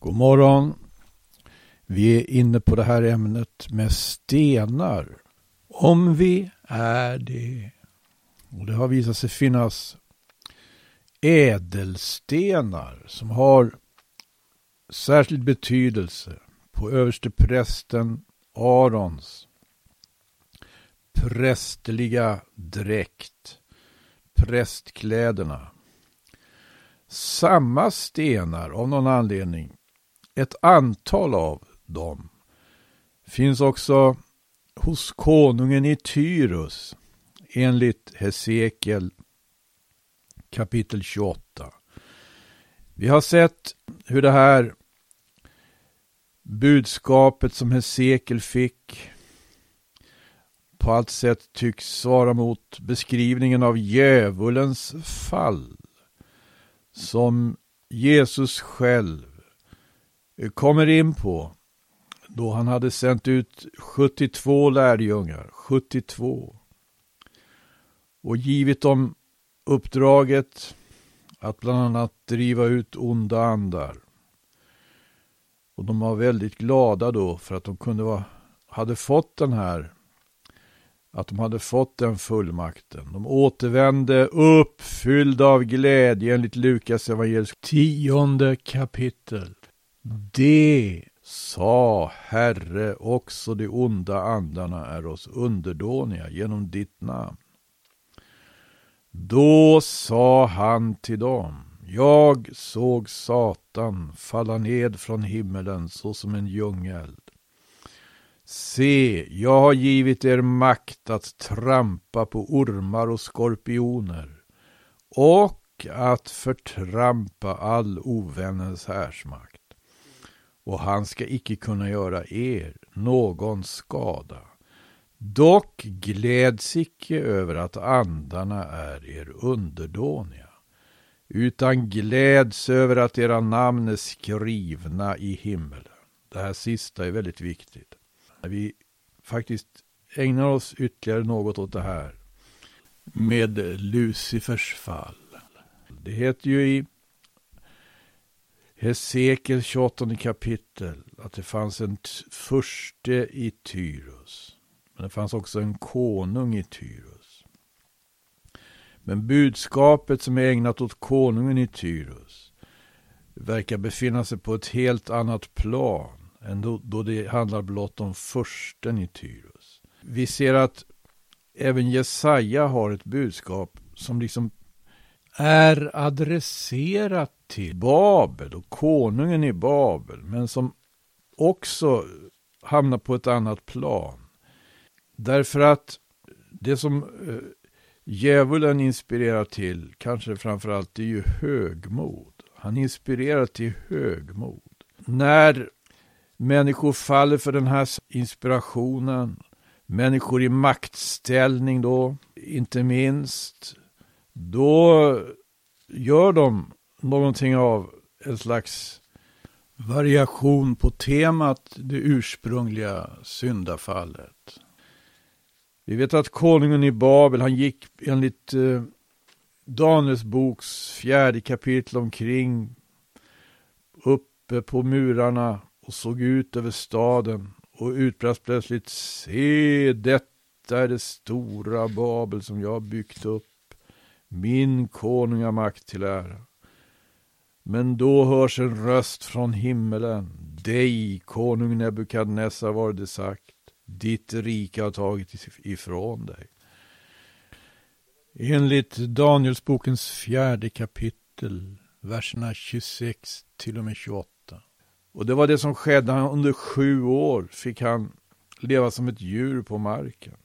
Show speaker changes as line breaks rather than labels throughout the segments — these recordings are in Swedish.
God morgon. Vi är inne på det här ämnet med stenar. Om vi är det. Och det har visat sig finnas ädelstenar som har särskild betydelse på överste prästen Arons prästerliga dräkt, prästkläderna. Samma stenar av någon anledning ett antal av dem finns också hos konungen i Tyrus enligt Hesekiel kapitel 28. Vi har sett hur det här budskapet som Hesekiel fick på allt sätt tycks svara mot beskrivningen av djävulens fall som Jesus själv Eh, kommer in på då han hade sänt ut 72 lärjungar, 72 och givit dem uppdraget att bland annat driva ut onda andar. Och de var väldigt glada då för att de kunde vara, hade fått den här att de hade fått den fullmakten. De återvände uppfyllda av glädje enligt Lukas evangelisk tionde kapitel. Det sa Herre, också de onda andarna är oss underdåniga genom ditt namn. Då sa han till dem, jag såg Satan falla ned från himmelen såsom en ljungeld. Se, jag har givit er makt att trampa på ormar och skorpioner och att förtrampa all ovännens härsmakt och han ska icke kunna göra er någon skada. Dock gläds icke över att andarna är er underdåniga, utan gläds över att era namn är skrivna i himmelen. Det här sista är väldigt viktigt. Vi faktiskt ägnar oss ytterligare något åt det här med Lucifers fall. Det heter ju i Hesekiel 28 kapitel att det fanns en furste i Tyrus. Men det fanns också en konung i Tyrus. Men budskapet som är ägnat åt konungen i Tyrus verkar befinna sig på ett helt annat plan än då, då det handlar blott om försten i Tyrus. Vi ser att även Jesaja har ett budskap som liksom är adresserat till Babel och konungen i Babel, men som också hamnar på ett annat plan. Därför att det som eh, djävulen inspirerar till, kanske framförallt, det är ju högmod. Han inspirerar till högmod. När människor faller för den här inspirationen, människor i maktställning då, inte minst, då gör de någonting av en slags variation på temat det ursprungliga syndafallet. Vi vet att konungen i Babel, han gick enligt eh, Daniels boks fjärde kapitel omkring uppe på murarna och såg ut över staden och utbrast plötsligt Se, detta är det stora Babel som jag byggt upp min konungamakt till ära. Men då hörs en röst från himmelen. Dig, konung Nebukadnessar, var det sagt. Ditt rike har tagit ifrån dig. Enligt Danielsbokens fjärde kapitel, verserna 26 till och med 28. Och det var det som skedde. Under sju år fick han leva som ett djur på marken.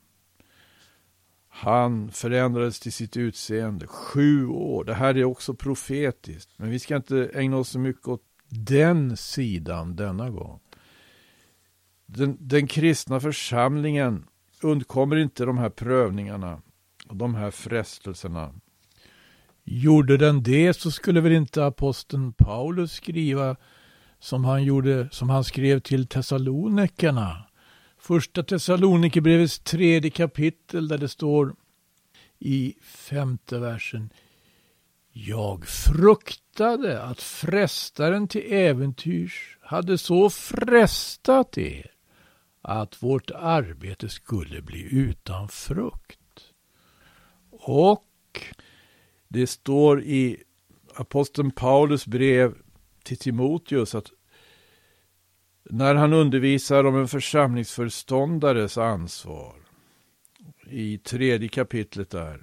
Han förändrades till sitt utseende. Sju år. Det här är också profetiskt. Men vi ska inte ägna oss så mycket åt den sidan denna gång. Den, den kristna församlingen undkommer inte de här prövningarna och de här frestelserna. Gjorde den det så skulle väl inte aposteln Paulus skriva som han, gjorde, som han skrev till Thessalonikerna Första Thessalonikerbrevets tredje kapitel där det står i femte versen. Jag fruktade att frestaren till äventyrs hade så frestat er att vårt arbete skulle bli utan frukt. Och det står i aposteln Paulus brev till Timoteus att när han undervisar om en församlingsföreståndares ansvar i tredje kapitlet där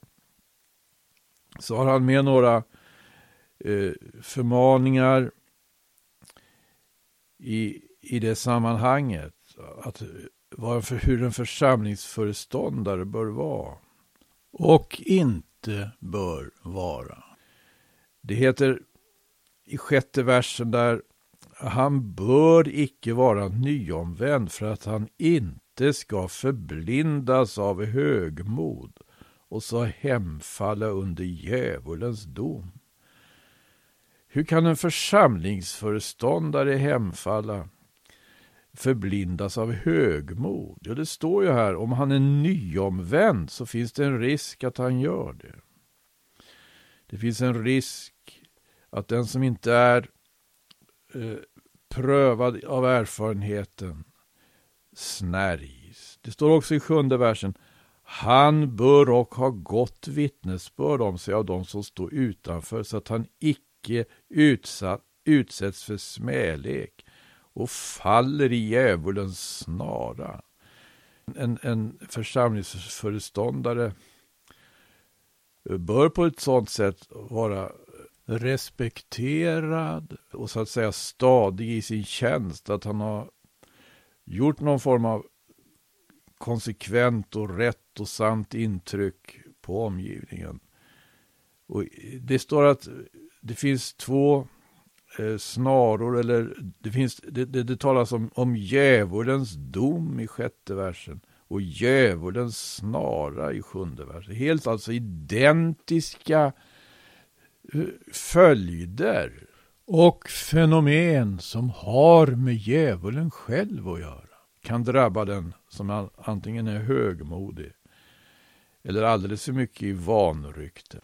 så har han med några eh, förmaningar i, i det sammanhanget. Att, varför, hur en församlingsföreståndare bör vara. Och inte bör vara. Det heter i sjätte versen där han bör icke vara nyomvänd för att han inte ska förblindas av högmod och så hemfalla under djävulens dom. Hur kan en församlingsföreståndare hemfalla, förblindas av högmod? Ja, det står ju här, om han är nyomvänd så finns det en risk att han gör det. Det finns en risk att den som inte är eh, prövad av erfarenheten snärjs. Det står också i sjunde versen. Han bör och ha gott vittnesbörd om sig av dem som står utanför så att han icke utsatt, utsätts för smälek och faller i djävulens snara. En, en församlingsföreståndare bör på ett sådant sätt vara respekterad och så att säga stadig i sin tjänst. Att han har gjort någon form av konsekvent och rätt och sant intryck på omgivningen. Och det står att det finns två eh, snaror, eller det, finns, det, det, det talas om, om djävulens dom i sjätte versen och djävulens snara i sjunde versen. Helt alltså identiska eh, följder och fenomen som har med djävulen själv att göra kan drabba den som antingen är högmodig eller alldeles för mycket i vanrykte.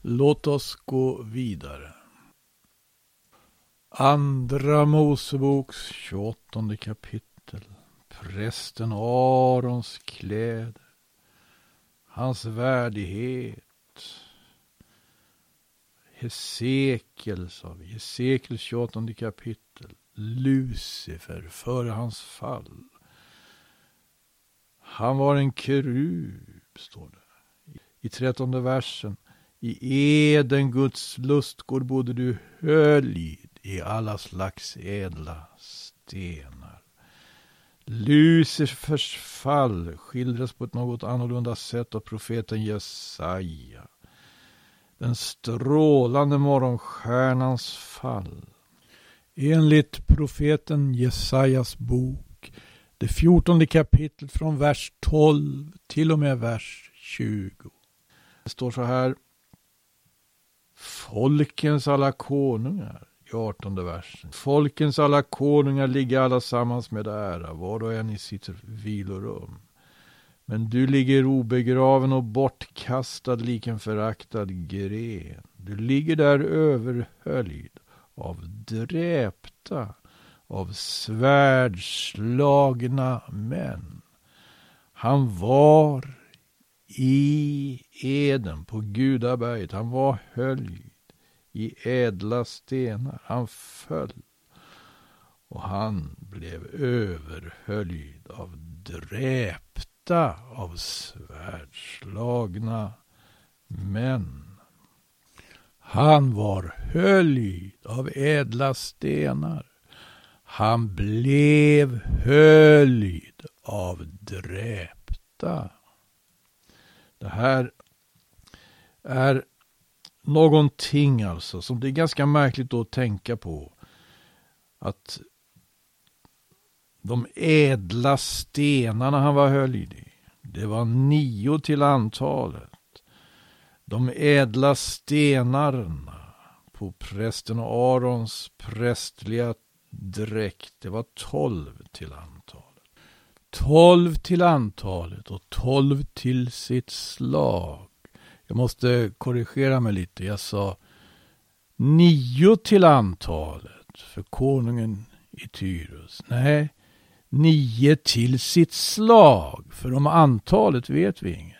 Låt oss gå vidare. Andra Moseboks 28 kapitel. Prästen Arons kläder. Hans värdighet. Hesekiel, sa vi. Hesekiel 28 kapitel. Lucifer före hans fall. Han var en kerub, står det. I trettonde versen. I Eden, Guds lustgård, bodde du höljd i alla slags ädla stenar. Lucifers fall skildras på ett något annorlunda sätt av profeten Jesaja. Den strålande morgonstjärnans fall. Enligt profeten Jesajas bok, det fjortonde kapitlet från vers 12 till och med vers 20. Det står så här. Folkens alla konungar, i artonde versen. Folkens alla konungar ligger allesammans med ära, var och en i sitt vilorum. Men du ligger obegraven och bortkastad lik en föraktad gren. Du ligger där överhöljd av dräpta, av svärdslagna män. Han var i Eden på Gudaberget. Han var höljd i ädla stenar. Han föll och han blev överhöljd av dräpta, av svärdslagna män. Han var höljd av ädla stenar. Han blev höljd av dräpta. Det här är någonting alltså som det är ganska märkligt att tänka på. Att de ädla stenarna han var höljd i, det var nio till antalet. De ädla stenarna på prästen Arons prästliga dräkt, det var tolv till antalet. Tolv till antalet och tolv till sitt slag. Jag måste korrigera mig lite. Jag sa nio till antalet för konungen i Tyrus. Nej, nio till sitt slag. För om antalet vet vi inget.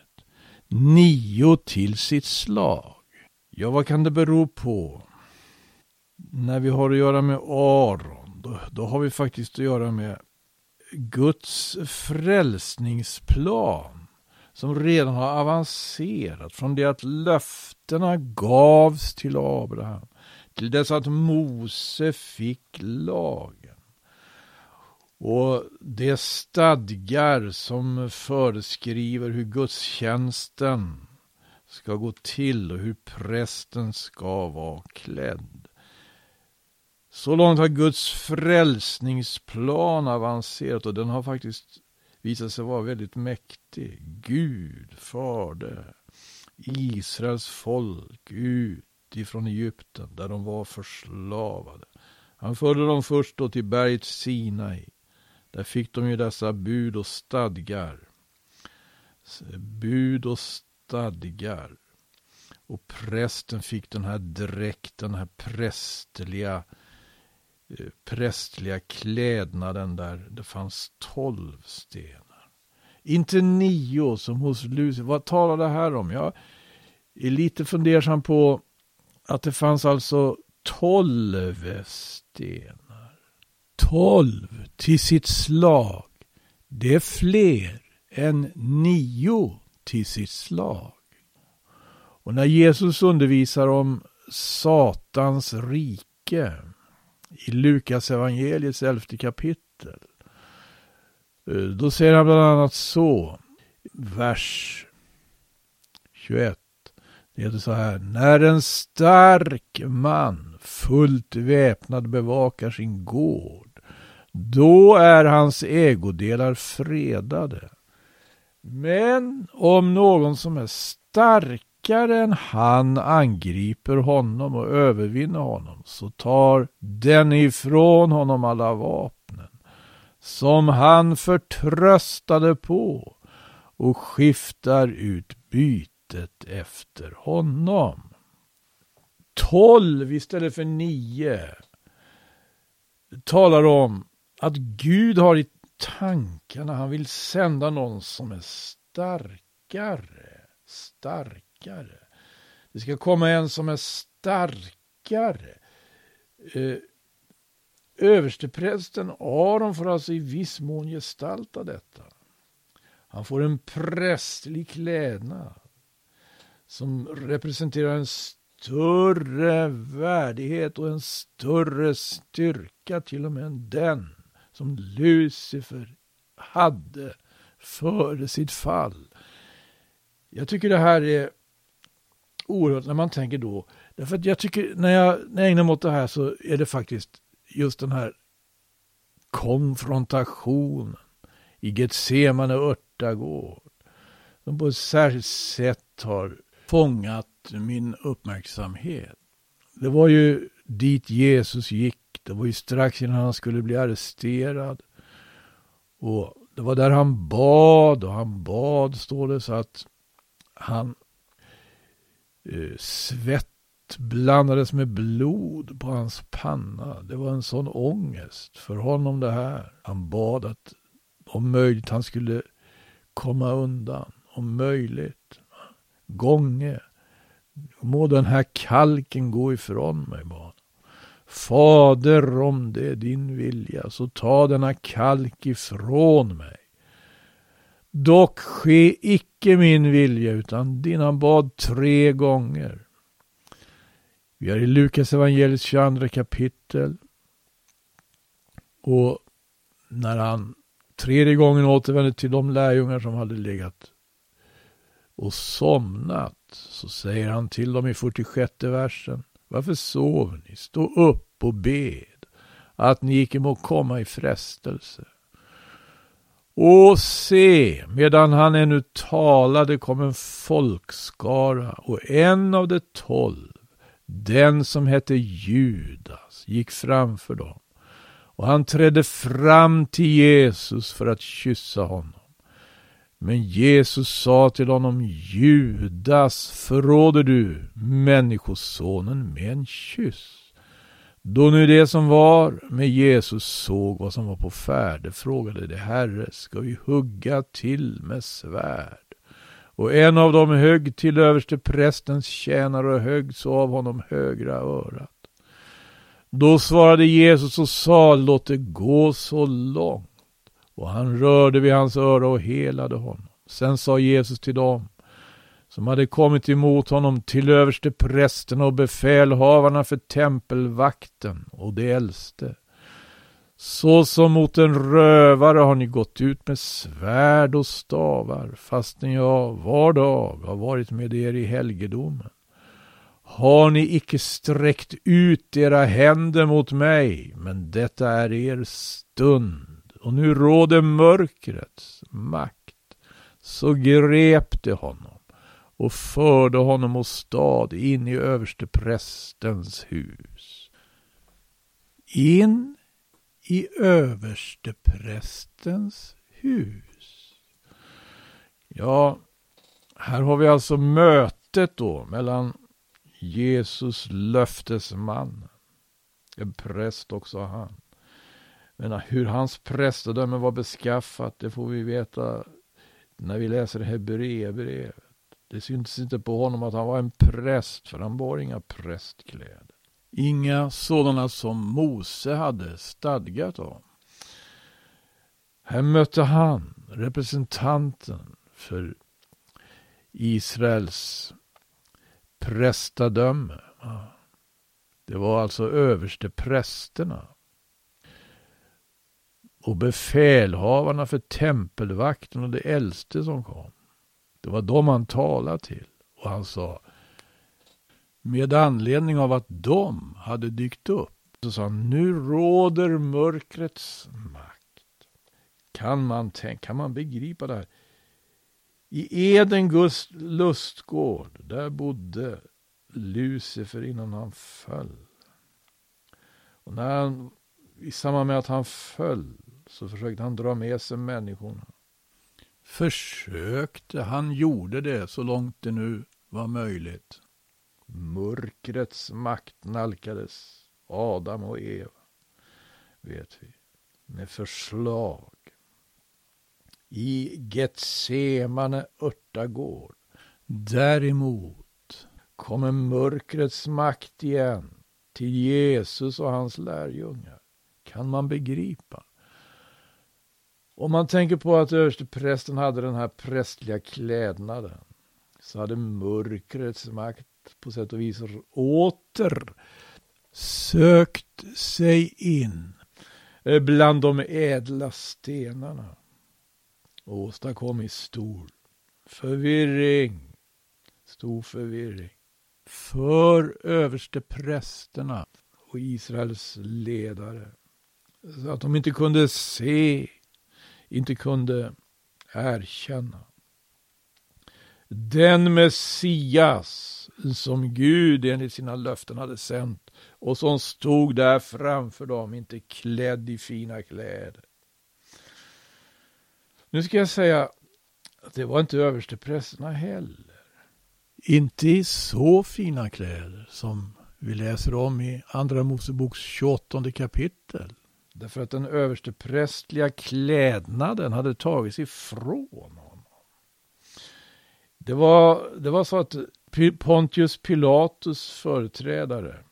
Nio till sitt slag. Ja, vad kan det bero på? När vi har att göra med Aron, då, då har vi faktiskt att göra med Guds frälsningsplan som redan har avancerat från det att löftena gavs till Abraham till dess att Mose fick lagen. Och det stadgar som föreskriver hur gudstjänsten ska gå till och hur prästen ska vara klädd. Så långt har Guds frälsningsplan avancerat och den har faktiskt visat sig vara väldigt mäktig. Gud förde Israels folk ut ifrån Egypten där de var förslavade. Han förde dem först då till berget Sinai. Där fick de ju dessa bud och stadgar. Bud och stadgar. Och prästen fick den här dräkten, den här prästliga eh, prästliga klädnaden där det fanns tolv stenar. Inte nio som hos Lucifer. Vad talar det här om? Jag är lite fundersam på att det fanns alltså tolv stenar. Tolv till sitt slag. Det är fler än nio till sitt slag. Och när Jesus undervisar om Satans rike i Lukas evangeliets elfte kapitel. Eh, då säger han bland annat så, vers 21. Det heter så här. När en stark man fullt väpnad bevakar sin gård, då är hans ägodelar fredade. Men om någon som är starkare än han angriper honom och övervinner honom så tar den ifrån honom alla vapnen som han förtröstade på och skiftar ut bytet efter honom. Tolv istället för nio talar om att Gud har i tankarna, han vill sända någon som är starkare, starkare. Det ska komma en som är starkare. Eh, översteprästen Aron får alltså i viss mån gestalta detta. Han får en prästlig klädnad som representerar en större värdighet och en större styrka till och med än den som Lucifer hade före sitt fall. Jag tycker det här är oerhört när man tänker då. Därför att jag tycker när jag, när jag ägnar mig åt det här så är det faktiskt just den här konfrontationen i Getsemane örtagård som på ett särskilt sätt har fångat min uppmärksamhet. Det var ju dit Jesus gick. Det var ju strax innan han skulle bli arresterad. Och det var där han bad och han bad, står det, så att han Eh, svett blandades med blod på hans panna. Det var en sån ångest för honom det här. Han bad att om möjligt han skulle komma undan. Om möjligt. Gånge. Må den här kalken gå ifrån mig, bad Fader, om det är din vilja, så ta denna kalk ifrån mig. Dock ske icke min vilja utan din han bad tre gånger. Vi är i Lukas evangeliets 22 kapitel. Och när han tredje gången återvände till de lärjungar som hade legat och somnat så säger han till dem i 46 versen. Varför sover ni? Stå upp och bed att ni icke må komma i frestelse. Och se, medan han ännu talade kom en folkskara och en av de tolv, den som hette Judas, gick framför dem. Och han trädde fram till Jesus för att kyssa honom. Men Jesus sa till honom, Judas, förråder du Människosonen med en kyss? Då nu det som var med Jesus såg vad som var på färde frågade de Herre, ska vi hugga till med svärd? Och en av dem högg till överste prästens tjänare och högg så av honom högra örat. Då svarade Jesus och sa, låt det gå så långt. Och han rörde vid hans öra och helade honom. Sen sa Jesus till dem som hade kommit emot honom till överste prästerna och befälhavarna för tempelvakten och de äldste. Så som mot en rövare har ni gått ut med svärd och stavar, fastän jag var dag har varit med er i helgedomen. Har ni icke sträckt ut era händer mot mig, men detta är er stund, och nu råder mörkrets makt. Så grep de honom och förde honom åstad in i överste prästens hus. In i översteprästens hus. Ja, här har vi alltså mötet då mellan Jesus löftesman, en präst också han. Men hur hans prästedöme var beskaffat, det får vi veta när vi läser Hebreerbrevet. Det syntes inte på honom att han var en präst, för han bar inga prästkläder. Inga sådana som Mose hade stadgat om. Här mötte han representanten för Israels prästadöme. Det var alltså överste prästerna och befälhavarna för tempelvakten och de äldste som kom. Det var dem han talade till. Och han sa, med anledning av att de hade dykt upp, så sa han, nu råder mörkrets makt. Kan man tänka, kan man begripa det här? I Eden Guds lustgård, där bodde Lucifer innan han föll. Och när han, i samband med att han föll så försökte han dra med sig människorna. Försökte, han gjorde det så långt det nu var möjligt. Mörkrets makt nalkades Adam och Eva, vet vi, med förslag. I Getsemane örtagård, däremot, kommer mörkrets makt igen till Jesus och hans lärjungar. Kan man begripa? Om man tänker på att översteprästen hade den här prästliga klädnaden så hade mörkrets makt på sätt och vis åter sökt sig in eh, bland de ädla stenarna och åstadkommit stor förvirring. Stor förvirring. För översteprästerna och Israels ledare. Så att de inte kunde se inte kunde erkänna. Den Messias som Gud enligt sina löften hade sänt och som stod där framför dem, inte klädd i fina kläder. Nu ska jag säga att det var inte översteprästerna heller. Inte i så fina kläder som vi läser om i Andra Moseboks 28 kapitel. Därför att den översteprästliga klädnaden hade tagits ifrån honom. Det var, det var så att Pontius Pilatus företrädare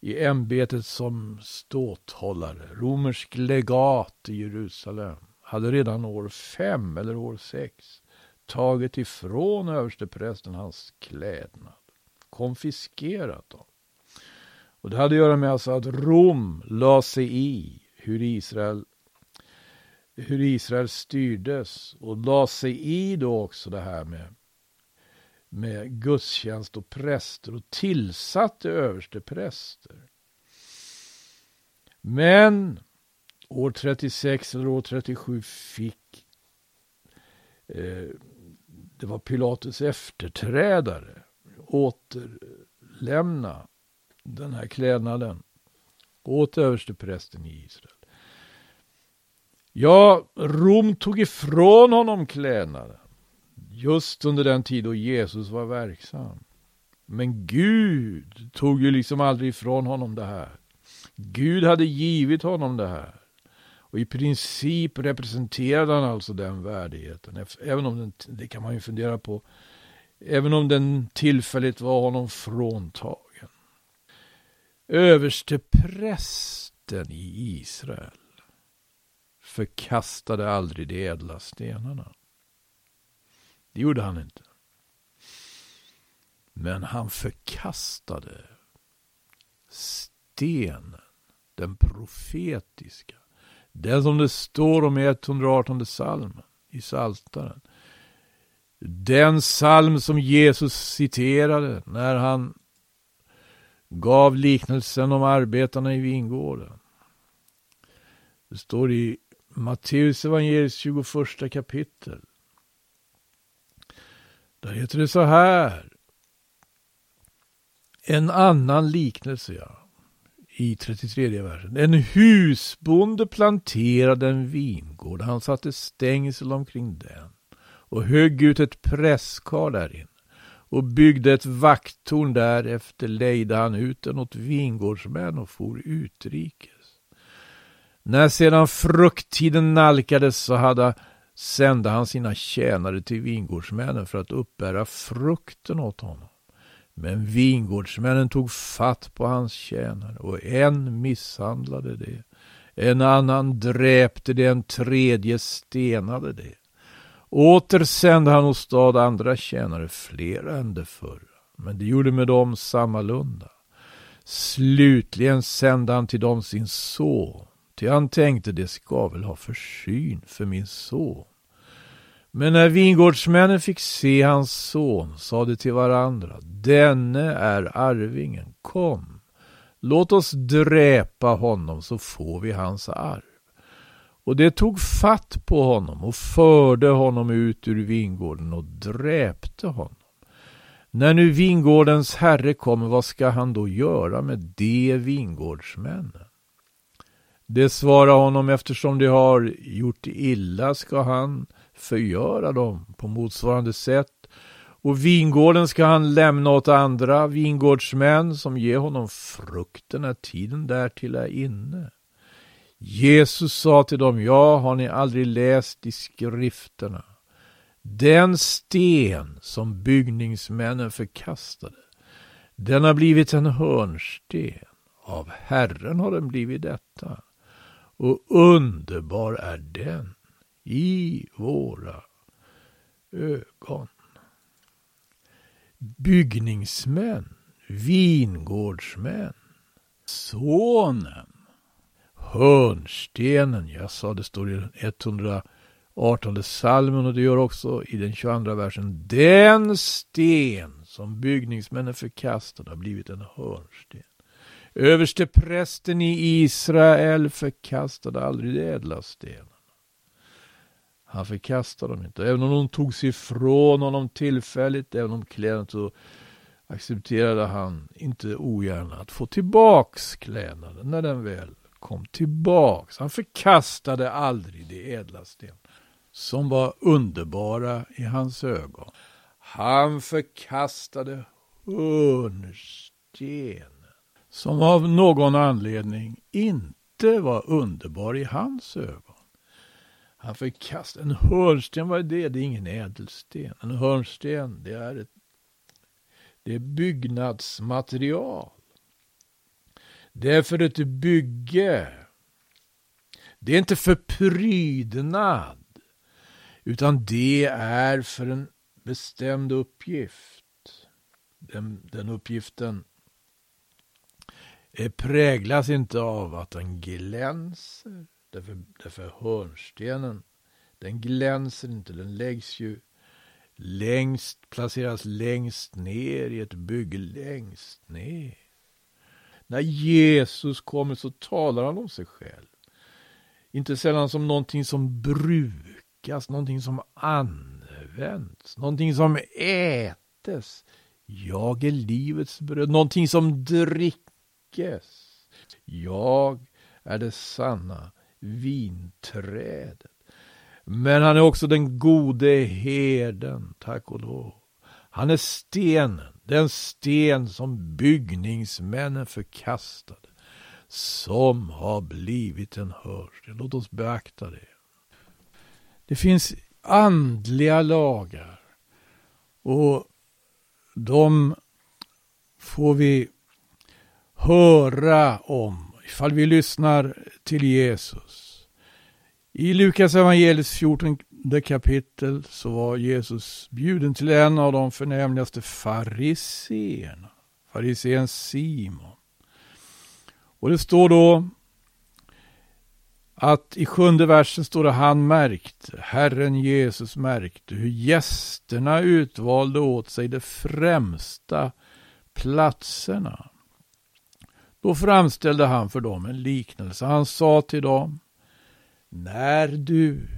i ämbetet som ståthållare, romersk legat i Jerusalem, hade redan år fem eller år sex tagit ifrån översteprästen hans klädnad, konfiskerat dem. Och det hade att göra med alltså att Rom la sig i hur Israel, hur Israel styrdes och la sig i då också det här med, med gudstjänst och präster och tillsatte överste präster. Men år 36 eller år 37 fick eh, det var Pilatus efterträdare återlämna den här klädnaden åt översteprästen i Israel. Ja, Rom tog ifrån honom klädnaden. Just under den tid då Jesus var verksam. Men Gud tog ju liksom aldrig ifrån honom det här. Gud hade givit honom det här. Och i princip representerade han alltså den värdigheten. Även om den, det kan man ju fundera på. Även om den tillfälligt var honom fråntagen. Översteprästen i Israel förkastade aldrig de ädla stenarna. Det gjorde han inte. Men han förkastade stenen, den profetiska. Den som det står om i 118 salmen i Saltaren. Den psalm som Jesus citerade när han gav liknelsen om arbetarna i vingården. Det står i Matteus evangeliets 21 kapitel. Där heter det så här. En annan liknelse, ja. I 33 versen. En husbonde planterade en vingård. Han satte stängsel omkring den och högg ut ett presskar därin och byggde ett vakttorn därefter lejde han ut den åt vingårdsmän och for utrikes. När sedan frukttiden nalkades så hade, sände han sina tjänare till vingårdsmännen för att uppbära frukten åt honom. Men vingårdsmännen tog fatt på hans tjänare och en misshandlade det. En annan dräpte det, en tredje stenade det. Åter sände han åstad andra tjänare, flera än de förra. Men det gjorde med dem sammalunda. Slutligen sände han till dem sin son Ty han tänkte, det ska väl ha försyn för min son. Men när vingårdsmännen fick se hans son sa de till varandra, denne är arvingen, kom, låt oss dräpa honom så får vi hans arv. Och det tog fatt på honom och förde honom ut ur vingården och dräpte honom. När nu vingårdens herre kommer, vad ska han då göra med de vingårdsmännen? Det svarar honom eftersom de har gjort illa ska han förgöra dem på motsvarande sätt och vingården ska han lämna åt andra vingårdsmän som ger honom frukten när tiden därtill är inne. Jesus sa till dem, ja, har ni aldrig läst i skrifterna? Den sten som byggningsmännen förkastade, den har blivit en hörnsten. Av Herren har den blivit detta och underbar är den i våra ögon. Byggningsmän, vingårdsmän, sonen, hörnstenen, jag sa det står i den 118 salmen och det gör också i den 22 versen. Den sten som byggningsmännen förkastade har blivit en hörnsten. Överste prästen i Israel förkastade aldrig de ädla stenarna. Han förkastade dem inte. Även om de togs ifrån honom tillfälligt, även om kläderna så accepterade han inte ogärna att få tillbaks klädnaden när den väl kom tillbaks. Han förkastade aldrig de ädla sten som var underbara i hans ögon. Han förkastade hörnstenen. som av någon anledning inte var underbar i hans ögon. Han förkastade, en hörnsten, vad är det? Det är ingen ädelsten. En hörnsten, det är ett det är byggnadsmaterial. Det är för ett bygge. Det är inte för prydnad. Utan det är för en bestämd uppgift. Den, den uppgiften präglas inte av att den glänser. Därför, därför hörnstenen, den glänser inte, den läggs ju längst, placeras längst ner i ett bygge längst ner. När Jesus kommer så talar han om sig själv. Inte sällan som någonting som brukas, någonting som används, någonting som ätes. Jag är livets bröd, någonting som drickes. Jag är det sanna vinträdet. Men han är också den gode herden, tack och lov. Han är stenen, den sten som byggningsmännen förkastade, som har blivit en hörnsten. Låt oss beakta det. Det finns andliga lagar och de får vi höra om ifall vi lyssnar till Jesus. I Lukas evangeliets 14 kapitel så var Jesus bjuden till en av de förnämligaste fariseerna, farisén Simon. Och det står då att i sjunde versen står det han märkte, Herren Jesus märkte hur gästerna utvalde åt sig de främsta platserna. Då framställde han för dem en liknelse. Han sa till dem, när du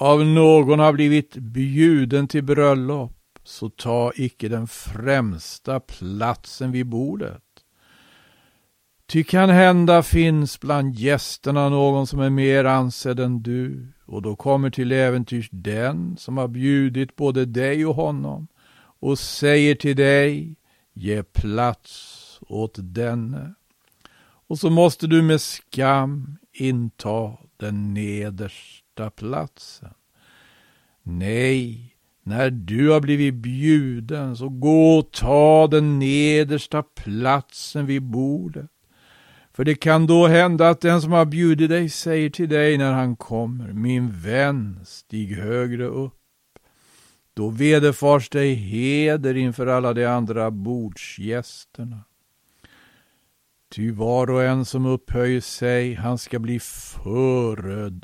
av någon har blivit bjuden till bröllop, så ta icke den främsta platsen vid bordet. Ty kan hända finns bland gästerna någon som är mer ansedd än du, och då kommer till äventyrs den som har bjudit både dig och honom och säger till dig, ge plats åt denne. Och så måste du med skam inta den nedersta platsen. Nej, när du har blivit bjuden så gå och ta den nedersta platsen vid bordet. För det kan då hända att den som har bjudit dig säger till dig när han kommer, min vän, stig högre upp. Då vederfars dig heder inför alla de andra bordsgästerna. Ty var och en som upphöjer sig, han ska bli förödmjukad.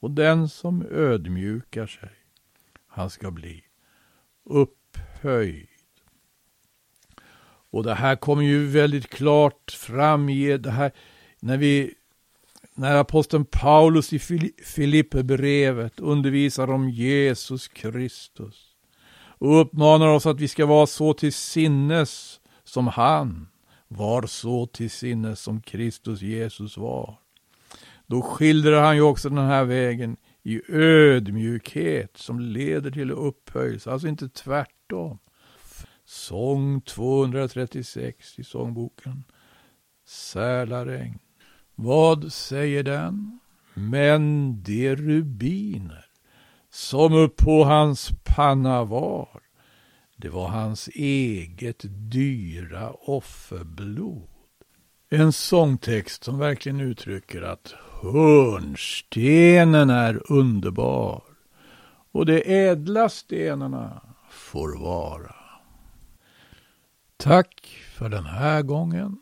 Och den som ödmjukar sig, han ska bli upphöjd. Och det här kommer ju väldigt klart fram i det här, när vi när aposteln Paulus i Filipperbrevet undervisar om Jesus Kristus och uppmanar oss att vi ska vara så till sinnes som han var så till sinnes som Kristus Jesus var. Då skildrar han ju också den här vägen i ödmjukhet som leder till upphöjelse, alltså inte tvärtom. Sång 236 i sångboken. Sälaregn. Vad säger den? Men de rubiner som upp på hans panna var, det var hans eget dyra offerblod. En sångtext som verkligen uttrycker att hörnstenen är underbar och de ädla stenarna får vara. Tack för den här gången.